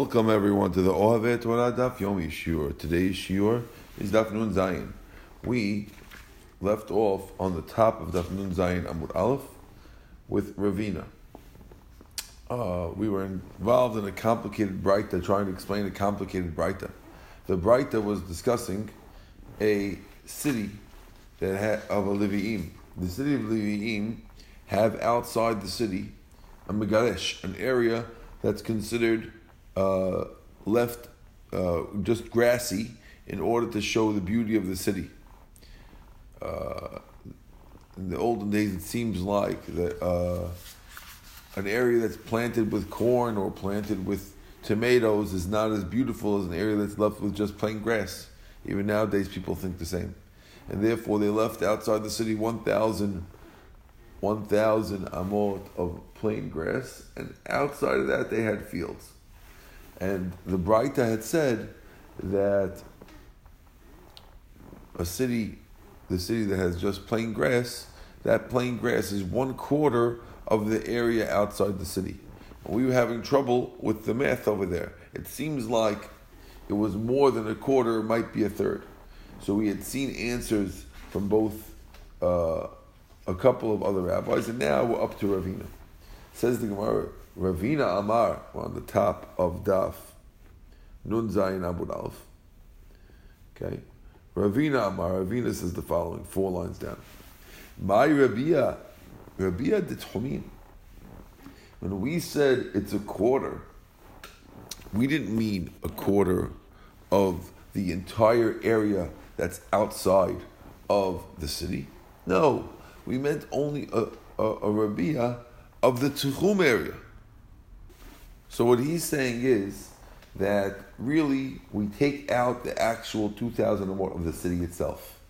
Welcome everyone to the Ohavet Torah Daf Yomi Shiur. Today's Shiur is Daf Nun Zayin. We left off on the top of Daf Nun Zayin Amud Aleph with Ravina. Uh, we were involved in a complicated Breita, trying to explain a complicated Breita. The Breita was discussing a city that had, of a Levi'im. The city of Levi'im have outside the city a Megaresh, an area that's considered uh, left uh, just grassy in order to show the beauty of the city. Uh, in the olden days, it seems like that uh, an area that's planted with corn or planted with tomatoes is not as beautiful as an area that's left with just plain grass. Even nowadays, people think the same. And therefore, they left outside the city 1,000 1,000 amot of plain grass, and outside of that, they had fields. And the Braita had said that a city, the city that has just plain grass, that plain grass is one quarter of the area outside the city. We were having trouble with the math over there. It seems like it was more than a quarter, it might be a third. So we had seen answers from both uh, a couple of other rabbis, and now we're up to Ravina. Says the Gemara, Ravina Amar, on the top of Daf, Nun Zayin Amud Aleph. Okay. Ravina Amar, Ravina says the following, four lines down. My Rabia, Rabia Ditchomin. When we said it's a quarter, we didn't mean a quarter of the entire area that's outside of the city. No, we meant only a, a, a Rabia of the Tuchum area. So what he's saying is that really we take out the actual 2,000 of the city itself.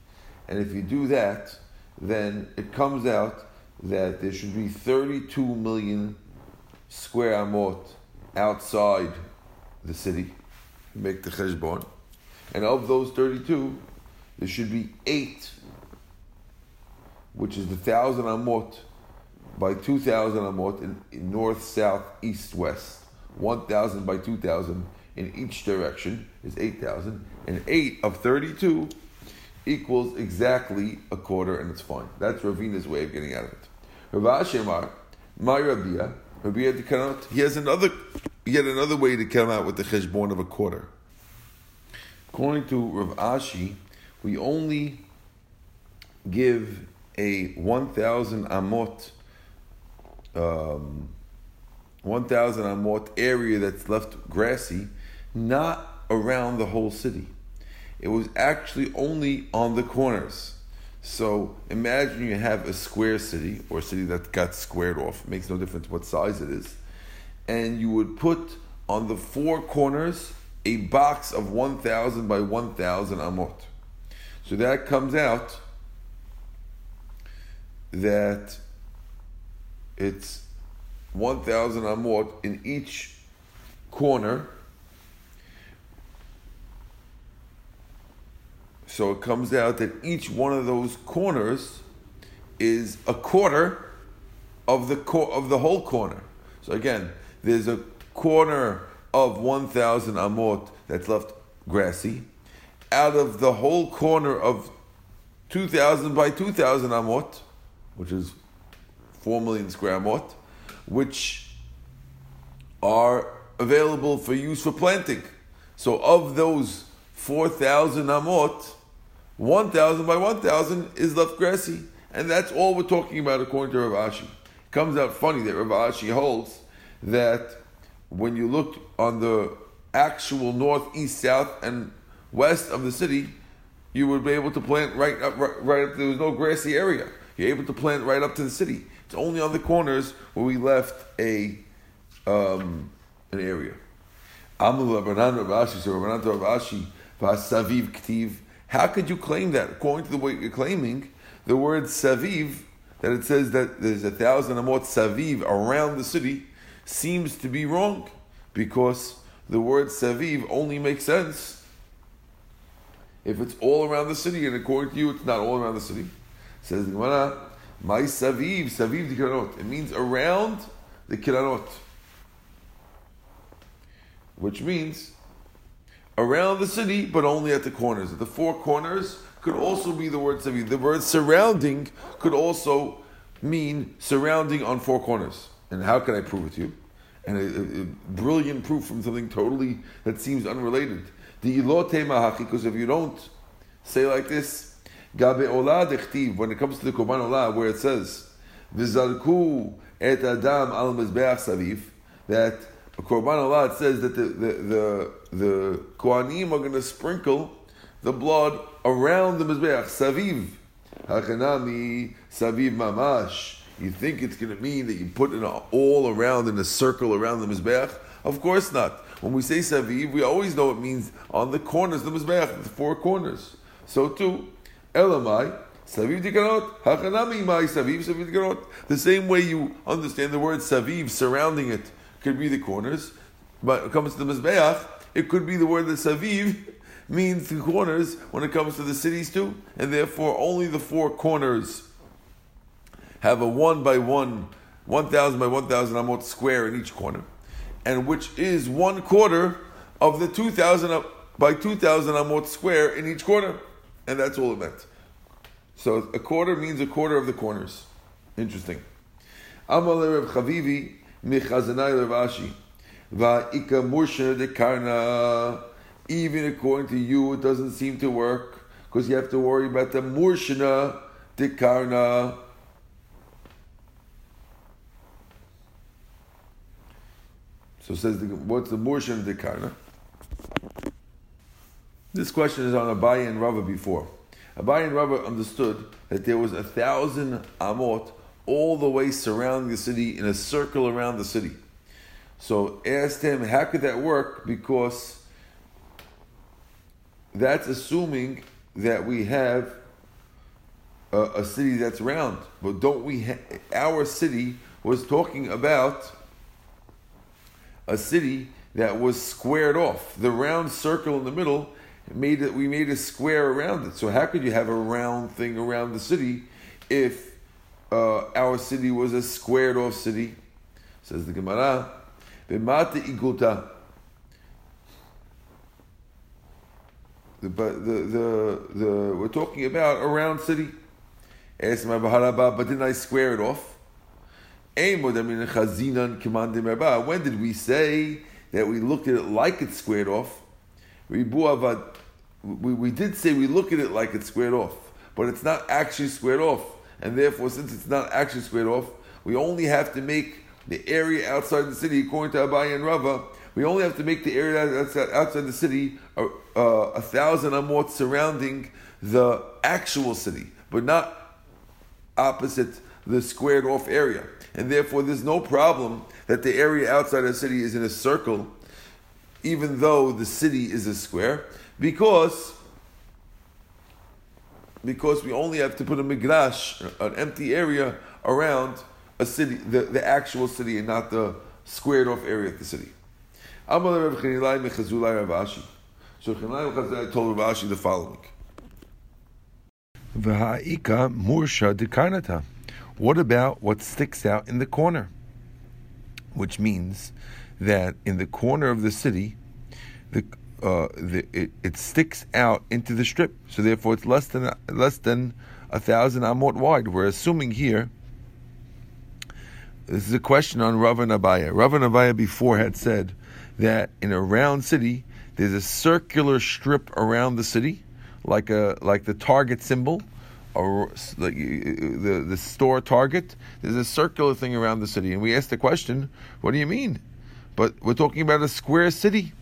And if you do that, then it comes out that there should be 32 million square amot outside the city. Make the cheshbon. And of those 32, there should be eight, which is the thousand amot by 2,000 amot in, in north, south, east, west. 1,000 by 2,000 in each direction is 8,000. And 8 of 32 equals exactly a quarter, and it's fine. That's Ravina's way of getting out of it. Rav Ashemar, my Rabia, Rabia Dikanot, he has another, yet another way to come out with the cheshbon of a quarter. According to Rav Ashi, we only give a 1,000 amot um, 1,000 amot area that's left grassy, not around the whole city. It was actually only on the corners. So imagine you have a square city or a city that got squared off, it makes no difference what size it is, and you would put on the four corners a box of 1,000 by 1,000 amot. So that comes out that it's 1,000 amot in each corner. So it comes out that each one of those corners is a quarter of the co- of the whole corner. So again, there's a corner of 1,000 amot that's left grassy. Out of the whole corner of 2,000 by 2,000 amot, which is 4 million square amot, which are available for use for planting. So of those 4,000 amot, 1,000 by 1,000 is left grassy. And that's all we're talking about according to Rav Ashi. It comes out funny that Rav Ashi holds that when you look on the actual north, east, south, and west of the city, you would be able to plant right up, right, right up. There was no grassy area. You're able to plant right up to the city. Only on the corners where we left a um, an area. How could you claim that? According to the way you're claiming, the word saviv, that it says that there's a thousand amot saviv around the city, seems to be wrong because the word saviv only makes sense if it's all around the city, and according to you, it's not all around the city. Says the Gemara, my saviv, saviv the kiranot. It means around the kiranot. which means around the city, but only at the corners. The four corners could also be the word saviv. The word surrounding could also mean surrounding on four corners. And how can I prove it to you? And a, a, a brilliant proof from something totally that seems unrelated. The ilote mahachi, because if you don't say like this, when it comes to the korban olah, where it says, v'zalku et adam al mizbeach saviv, that korban olah, it says that the, the, the, the kohanim are going to sprinkle the blood around the mizbeach, saviv. Hachanami saviv mamash. You think it's going to mean that you put it all around in a circle around the mizbeach? Of course not. When we say saviv, we always know it means on the corners of the mizbeach, the four corners. So too, elamai saviv dikarot hachanami mai saviv saviv dikarot. The same way you understand the word saviv, surrounding it, could be the corners, but it comes to the mizbeach, it could be the word that saviv means the corners when it comes to the cities too, and therefore only the four corners have a one by one, 1,000 by 1,000 amot square in each corner, and which is one quarter of the 2,000 by 2,000 amot square in each corner. And that's all it meant. So a quarter means a quarter of the corners. Interesting. De karna. Even according to you, it doesn't seem to work because you have to worry about the murshana de karna. So says, the, what's the Murshan Dekarna? This question is on Abaye and Rava before. Abaye and Rava understood that there was a thousand amot all the way surrounding the city in a circle around the city. So asked him, how could that work? Because that's assuming that we have a, a city that's round. But don't we? Ha- our city was talking about a city that was squared off. The round circle in the middle made it. We made a square around it. So how could you have a round thing around the city if uh, our city was a squared off city? Says the Gemara, "B'mata iguta." The, the, the the we're talking about a round city. But didn't I square it off? When did we say that we looked at it like it's squared off? We, we did say we look at it like it's squared off, but it's not actually squared off. And therefore, since it's not actually squared off, we only have to make the area outside the city, according to Abaye and Rava, we only have to make the area outside, outside the city a, uh, a thousand amot surrounding the actual city, but not opposite the squared off area and therefore there's no problem that the area outside the city is in a circle, even though the city is a square, because because we only have to put a migrash, an empty area around a city, the, the actual city, and not the squared off area of the city. So Chanilai told Rav Ashi the following. V'ha'ika mursha dekarnata. What about what sticks out in the corner? Which means that in the corner of the city, the, uh, the it, it, sticks out into the strip. So therefore, it's less than less than a thousand amot wide. We're assuming here. This is a question on Rav and Abaye. Rav and Abaye before had said that in a round city, there's a circular strip around the city, like a like the target symbol or like the the store Target. There's a circular thing around the city, and we asked the question, "What do you mean?" But we're talking about a square city,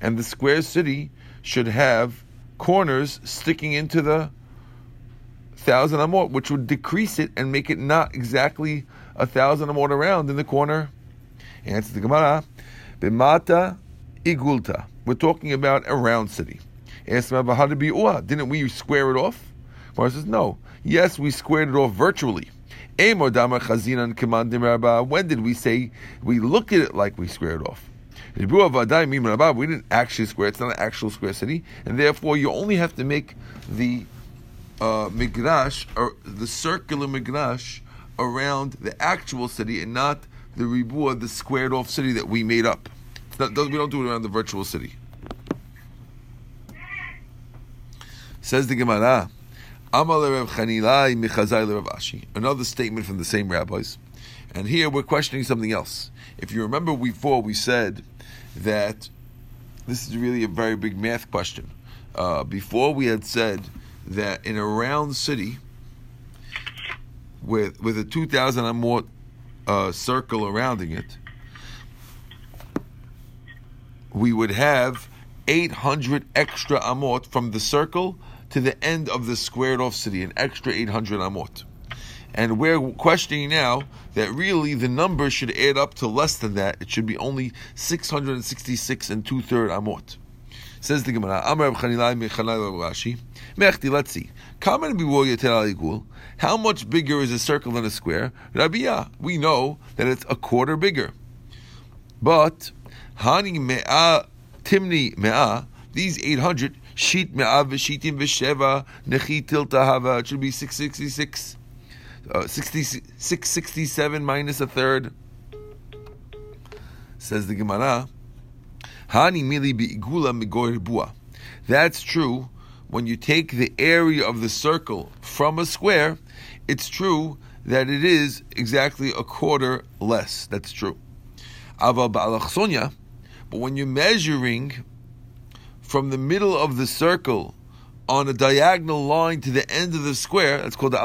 and the square city should have corners sticking into the thousand amot, which would decrease it and make it not exactly a thousand amot around in the corner. Answer the Gemara, b'mata igulta. We're talking about a round city. Ask about how to be Didn't we square it off? Gemara says, no. Yes, we squared it off virtually. When did we say we look at it like we squared off? We didn't actually square. It's not an actual square city, and therefore you only have to make the uh, migrash or the circular migrash around the actual city, and not the ribua, the squared off city that we made up. No, we don't do it around the virtual city. Says the Gemara, Another statement from the same rabbis. And here we're questioning something else. If you remember before, we said that this is really a very big math question. Uh, before we had said that in a round city with with a 2,000 amot uh, circle surrounding it, we would have 800 extra amot from the circle to the end of the squared off city, an extra 800 amot. And we're questioning now that really the number should add up to less than that. It should be only 666 and two third amot. Says the Gemara, Amar Rashi, Mechti, let's see. How much bigger is a circle than a square? Rabbiya, we know that it's a quarter bigger. But, Hani Me'a, Timni Me'a, these 800 Sheet me'av v'shitim v'sheva nechi tilta hava. It should be 666. Uh, 667 minus a third. Says the Gemara. Hani mili bi'igula migoir That's true. When you take the area of the circle from a square, it's true that it is exactly a quarter less. That's true. But when you're measuring from the middle of the circle on a diagonal line to the end of the square, that's called the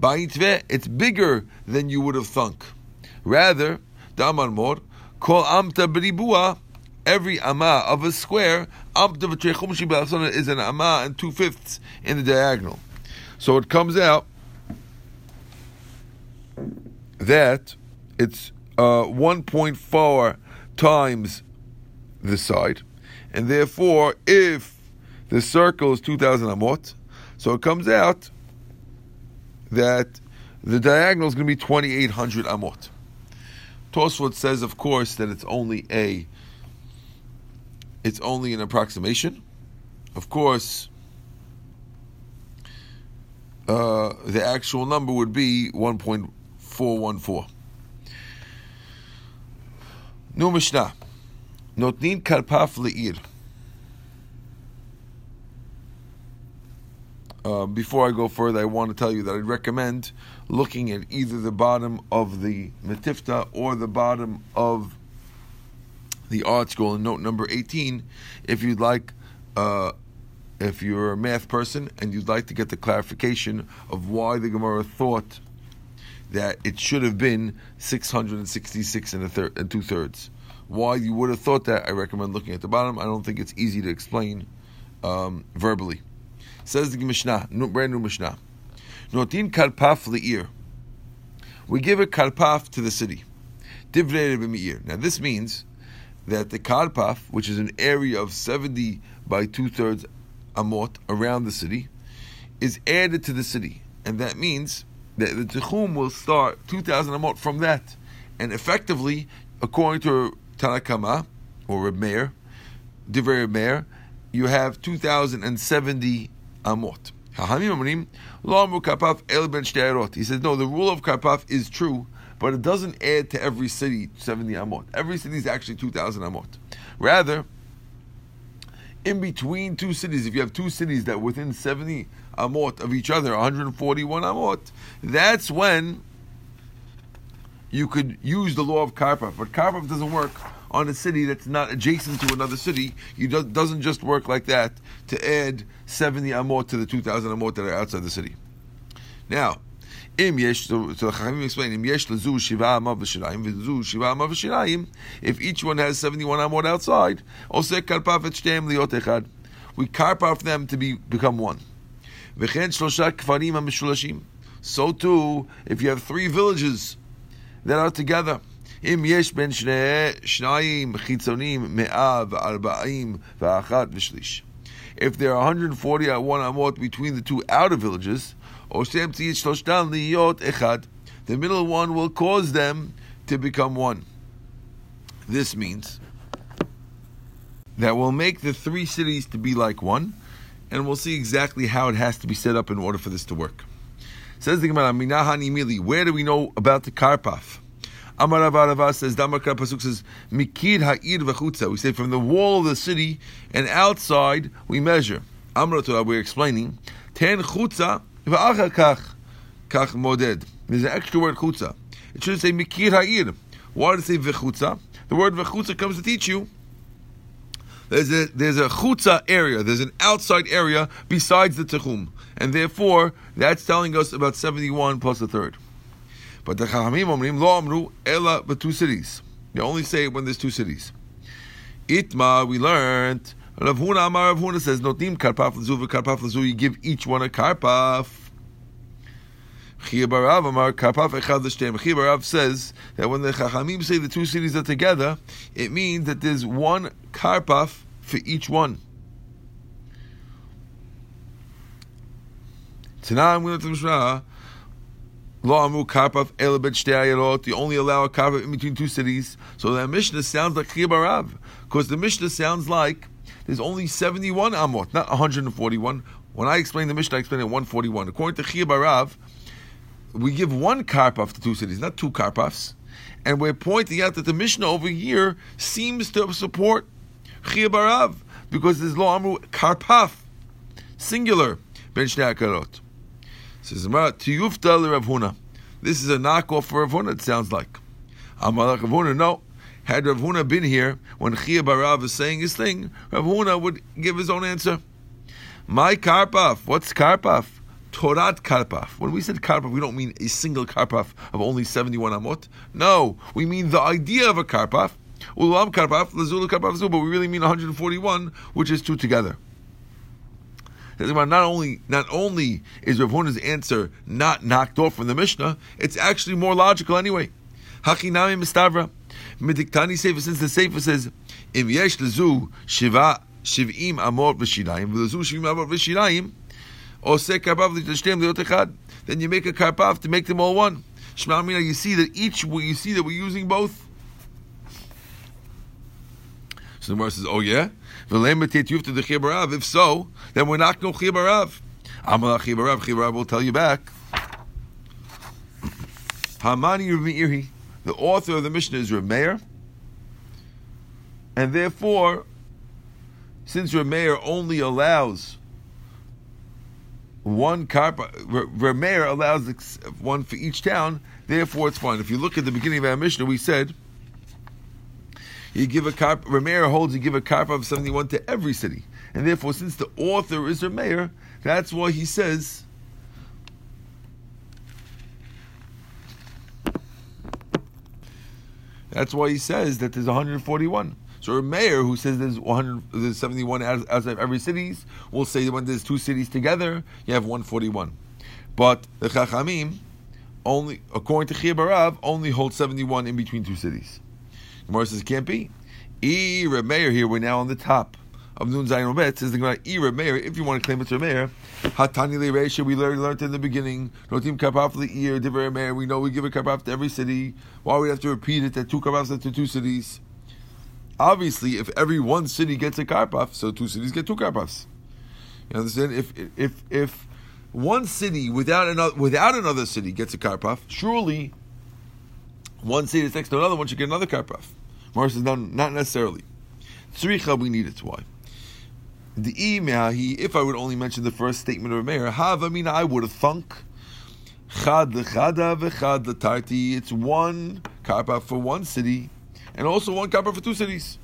alachsunya, it's bigger than you would have thunk. Rather, Damar Mor, call amta bribua, every amma of a square, amta is an amma and two fifths in the diagonal. So it comes out that it's uh, 1.4 times the side. And therefore, if the circle is 2,000 amot, so it comes out that the diagonal is going to be 2,800 amot. Tosfot says, of course, that it's only a it's only an approximation. Of course, uh, the actual number would be 1.414. New Mishnah. Notnin karpaf le'ir. Uh, before I go further, I want to tell you that I'd recommend looking at either the bottom of the Metifta or the bottom of the ArtScroll in note number 18 if you'd like, uh, if you're a math person and you'd like to get the clarification of why the Gemara thought that it should have been 666 and, a thir- and two thirds why you would have thought that, I recommend looking at the bottom. I don't think it's easy to explain um, verbally. Says the Mishnah, brand new Mishnah. Notin karpaf le'ir. We give a karpaf to the city. Divrei b'mi'ir. Now this means that the karpaf, which is an area of 70 by two thirds amot around the city, is added to the city. And that means that the tichum will start 2,000 amot from that. And effectively, according to Tanakama, or Reb Meir, Divrei Reb you have 2,070 amot. He says, no, the rule of karpaf is true, but it doesn't add to every city 70 amot. Every city is actually 2,000 amot. Rather, in between two cities, if you have two cities that within 70 amot of each other, 141 amot, that's when you could use the law of karpaf, but karpaf doesn't work on a city that's not adjacent to another city. You do, doesn't just work like that to add 70 amot to the 2,000 amot that are outside the city. Now, so, Chachamim explain, if each one has 71 amot outside. We karpaf them to be become one. So too, if you have three villages, that are together. אם יש בין שניים חיצונים מאה וארבעים ואחת ושליש. If there are 140 at one amot between the two outer villages, Osem tziyit shloshdam liyot echad, the middle one will cause them to become one. This means that will make the three cities to be like one, and we'll see exactly how it has to be set up in order for this to work. Says the Gemara, Minahan Imili, where do we know about the Karpaf? Amar says, Damakar Pasuk says, Mikid Ha'ir V'chutza. We say from the wall of the city and outside we measure. Amar we're explaining, Ten Chutza V'achar Kach, Moded. There's an extra word Chutza. It should say Mikir Ha'ir. Why does it say V'chutza? The word V'chutza comes to teach you there's a there's a chutza area, there's an outside area besides the techum, and therefore that's telling us about 71 plus a third. But the Chachamim omrim lo amru ela but two cities. They only say when there's two cities. Itma, we learned. Rav Huna Amar Rav Huna says, Notim karpaf lezu v'karpaf lezu, you give each one a karpaf. Chia Barav Amar karpaf echad l'shtem. Chia Barav says that when the Chachamim say the two cities are together, it means that there's one karpaf for each one. Tonight I'm going to Mishnah. Lo amu shtei You only allow a karpaf in between two cities. So that Mishnah sounds like Chiyah Barav. Because the Mishnah sounds like there's only 71 amot, not 141. When I explain the Mishnah, I explain it 141. According to Chiyah Barav, we give one karpaf to two cities, not two karpafs. And we're pointing out that the Mishnah over here seems to support Chiyah Barav, because there's lo amu karpaf, singular, ben shnei akarot. Says Tiyufta Rav Huna. This is a knockoff for Rav Huna. It sounds like. Amalek Rav Huna. No. Had Rav Huna been here when Chia Barav is saying his thing, Rav Huna would give his own answer. My karpaf. What's karpaf? Torat karpaf. When we said karpaf, we don't mean a single karpaf of only 71 amot. No, we mean the idea of a karpaf. Ulam karpaf, lazul karpaf but we really mean 141, which is two together. Not only not only is Rav Huna's answer not knocked off from the Mishnah, it's actually more logical anyway. Hachinami mistavra. Mediktani sefer since the sefer says im yesh lezu shiva shivim amor v'shirayim v'lezu shivim amor v'shirayim oseh karpav l'tashtem echad. Then you make a karpav to make them all one. Shema you see that each you see that we're using both. So the Gemara says, "Oh yeah." If so, then we're not going chibarav. Amal chibarav. Chibarav will tell you back. Hamani Rav the author of the Mishnah is Rav and therefore, since Rav only allows one karpa, Rav allows one for each town, therefore it's fine. If you look at the beginning of our Mishnah, we said you give a carp. Rameir holds you give a carp of seventy one to every city, and therefore, since the author is Rameir, that's why he says. That's why he says that there's 141. So a mayor who says there's 100, there's 71 out of every cities will say that when there's two cities together, you have 141. But the Chachamim, only according to Barav, only hold 71 in between two cities. Gemara says can't be. E Meir here. We're now on the top of Nun Zayin Robet. Says the Gemara E Meir. If you want to claim it's Meir, Hatani Lereisha. We learned, learned in the beginning. Notim kapaf ear. Divrei Meir. We know we give a kapaf to every city. Why we have to repeat it that two kapafs to two cities? Obviously, if every one city gets a karpaf, so two cities get two karpafs. You understand? If if if one city without another without another city gets a karpaf, surely one city is next to another one should get another karpaf. Mars says, no, not necessarily. Tzricha, we need it. Why? The imeahi, if I would only mention the first statement of Mayor Meir, I mean, I would have thunk. Chad lechada v'chad letarti. It's one karpa for one city, and also one karpa for two cities.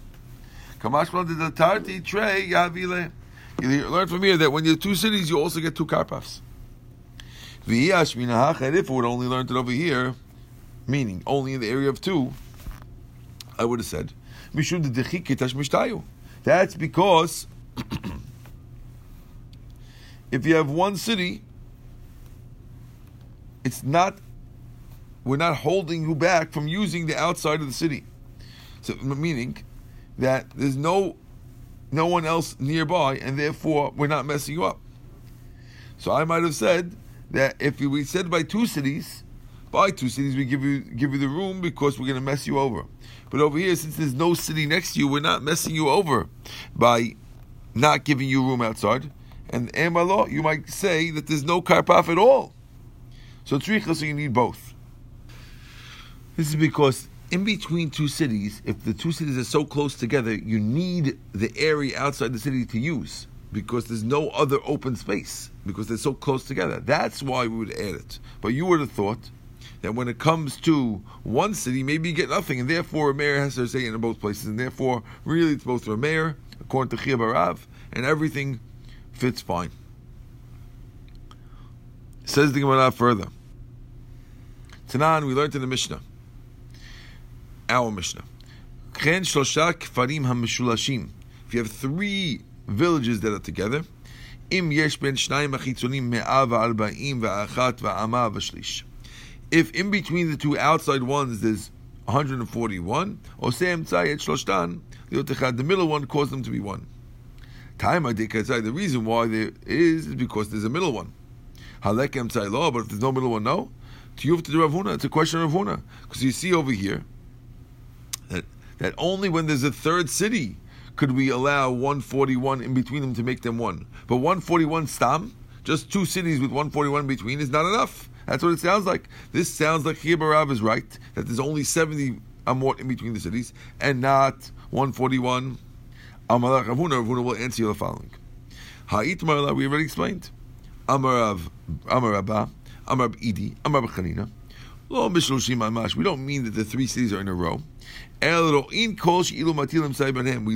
Kamashman the tarti trey yavile. You learn from here that when you have two cities, you also get two karpafs. And if we would only learned it over here, meaning only in the area of two, I would have said, That's because if you have one city, it's not we're not holding you back from using the outside of the city. So meaning that there's no no one else nearby, and therefore we're not messing you up. So I might have said that if we said by two cities, by two cities we give you give you the room because we're going to mess you over. But over here, since there's no city next to you, we're not messing you over by not giving you room outside. And and by law, you might say that there's no karpaf at all. So tzricha, so you need both. This is because in between two cities, if the two cities are so close together, you need the area outside the city to use because there's no other open space because they're so close together. That's why we would add it. But you would have thought that when it comes to one city, maybe you get nothing, and therefore a mayor has to say in both places, and therefore really it's both for a mayor, according to Chia Barav, and everything fits fine. Says the Gemara further. Tanan, we learned in the Mishnah, our Mishnah. If you have three villages that are together, im yesh ben shnayim achitzonim me'ah va'arba'im va'achat va'ama v'shlish. If in between the two outside ones there's 141, osem tzayet shloshtan, the middle one caused them to be one. Time the reason why there is is because there's a middle one. Halekem but if there's no middle one, no. Tiyuf to the Ravuna, it's a question of Ravuna. Because you see over here that, that only when there's a third city could we allow 141 in between them to make them one. But 141 stam, just two cities with 141 between, is not enough. That's what it sounds like. This sounds like Chibarav is right, that there's only 70 amort in between the cities, and not 141. Amalach Ravuna, Ravuna will answer you the following. Ha'it Marla, we already explained. Amarav, Amarabba, Amar Idi, Amar Chanina. Lo Mishloshim Amash. We don't mean that the three cities are in a row. We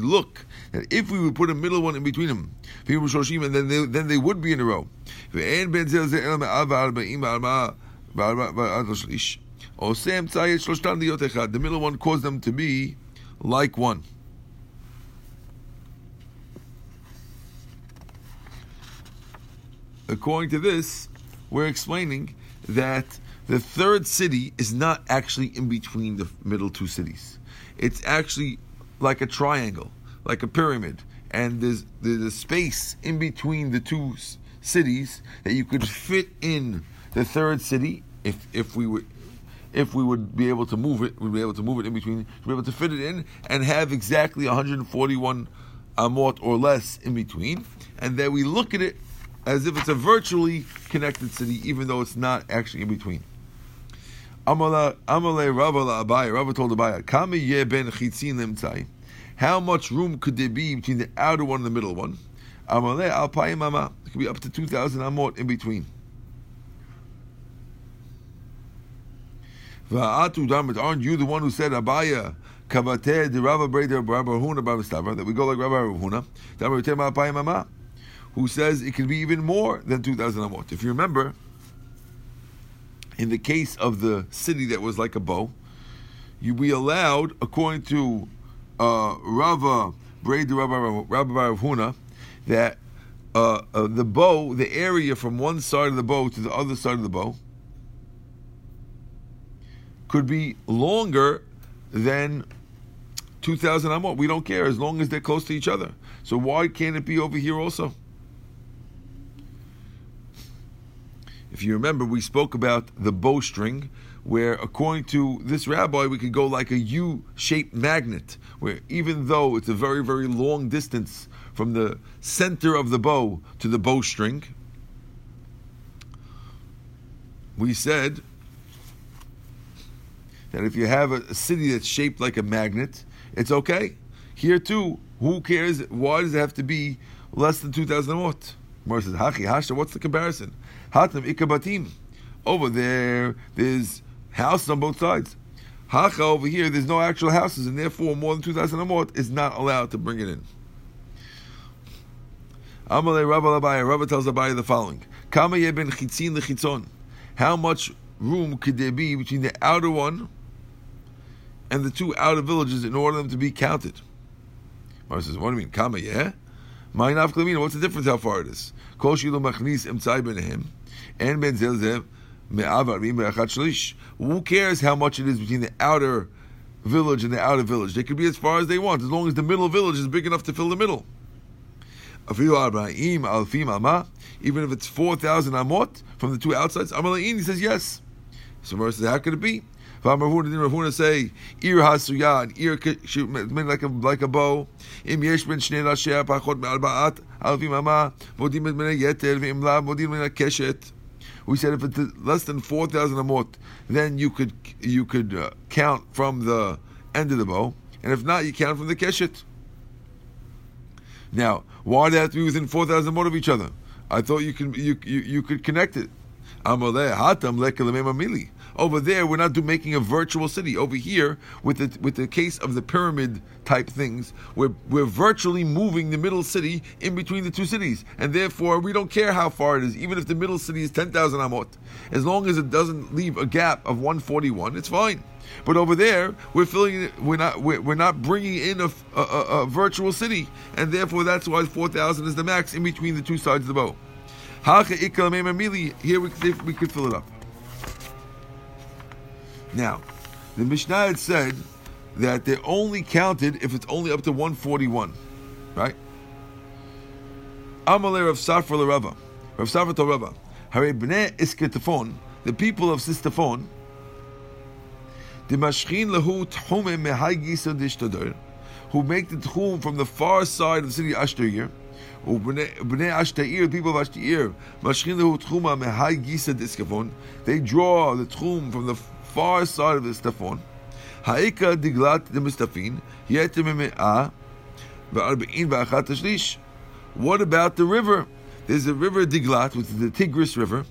look that if we would put a middle one in between them, and then they, then they would be in a row. The middle one caused them to be like one. According to this, we're explaining that the third city is not actually in between the middle two cities. It's actually like a triangle, like a pyramid, and there's there's a space in between the two cities that you could fit in the third city if if we would if we would be able to move it, we'd be able to move it in between, to be able to fit it in and have exactly 141 amot uh, or less in between, and then we look at it as if it's a virtually connected city, even though it's not actually in between. Amale Rava Abai. Rava told Abai, Kami ye ben chitzin lemtzai. How much room could there be between the outer one and the middle one? Amale alpayim mama. It could be up to two thousand amot in between. Va'atu damet. Aren't you the one who said Abaya? Kavate the Rava Breder Rabba Huna Baba that we go like Rabbi Huna. Damet alpayim mama who says it can be even more than 2,000 amot. If you remember, in the case of the city that was like a bow, you be allowed, according to uh, Rava, Braid Rabbi Rabbi Huna, that uh, uh, the bow, the area from one side of the bow to the other side of the bow, could be longer than 2,000 amot. We don't care as long as they're close to each other. So why can't it be over here also? If you remember, we spoke about the bowstring, where according to this rabbi, we could go like a U shaped magnet, where even though it's a very, very long distance from the center of the bow to the bowstring, we said that if you have a city that's shaped like a magnet, it's okay. Here too, who cares? Why does it have to be less than 2,000 watt? Mor says, Hachi, Hasha, what's the comparison? Hatam ikabatim. Over there, there's houses on both sides. Hacha over here, there's no actual houses, and therefore more than 2,000 amot is not allowed to bring it in. Amalei Rabba Labaya, Rabba tells Abaya the following. Kama chitzin lechitzon. How much room could there be between the outer one and the two outer villages in order for them to be counted? Mar says, what do you mean? Kama, yeah? What's the difference how far it is? Machnis emtzai and ben zelzev me'avarim be'achat shlish. Who cares how much it is between the outer village and the outer village? They could be as far as they want, as long as the middle village is big enough to fill the middle. Even if it's 4,000 amot from the two outsides, he says yes. So Mara says, how could it be? Didn't Ravuna say ear hasuyad ear like a like a bow. Im yesh ben shnei rashei pachot me'arbaat alfim ama modim mena yeter ve'im la modim mena keshet. We said if it's less than four thousand amot, then you could you could uh, count from the end of the bow, and if not, you count from the keshet. Now, why do they have to be within four thousand amot of each other? I thought you could you you, you could connect it. Over there, we're not do, making a virtual city. Over here, with the with the case of the pyramid type things, we're we're virtually moving the middle city in between the two cities, and therefore we don't care how far it is, even if the middle city is ten thousand amot, as long as it doesn't leave a gap of one forty one, it's fine. But over there, we're filling. We're not. We're, we're not bringing in a, a, a, a virtual city, and therefore that's why four thousand is the max in between the two sides of the bow. Here we we could fill it up. Now, the Mishnah had said that they're only counted if it's only up to 141, right? Amalei Rav Safra Rava, Rav Safra to Rava, Bnei Isketafon, the people of Sistafon, the Mashchin Lahu Tchume Mehai Gisa Dishtador, who make the Tchum from the far side of the city Ashtar They draw the Tchum from the far side of the Stafon. Ha'ika diglat the va'arba'in va'achat tashlish. What about the river? There's a river Diglat, which is the Tigris River,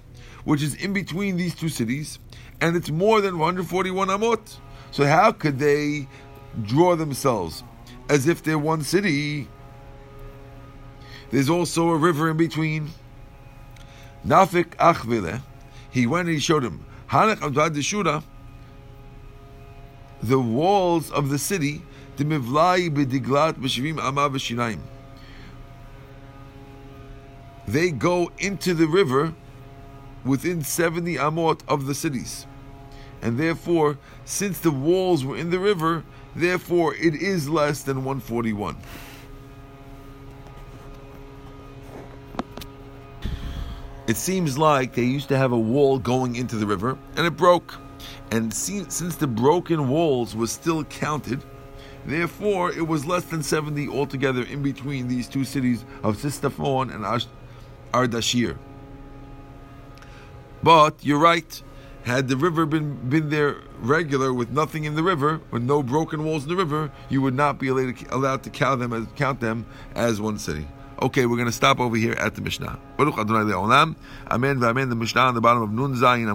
which is in between these two cities, and it's more than 141 amot. So how could they draw themselves as if they're one city? There's also a river in between. Nafik Achvile. He went and he showed him. Hanach Abdad the walls of the city, the mivlai bediglat b'shivim ama v'shinaim. They go into the river within 70 amot of the cities. And therefore, since the walls were in the river, therefore it is less than 141. It seems like they used to have a wall going into the river and it broke. And since the broken walls was still counted, therefore it was less than 70 altogether in between these two cities of Sistafon and Ardashir. But you're right. Had the river been been there regular with nothing in the river, with no broken walls in the river, you would not be allowed to, allowed to count them as count them as one city. Okay, we're going to stop over here at the Mishnah. Baruch Adonai Le'olam. Amen. V'amen. The Mishnah on the bottom of Nun Zayin.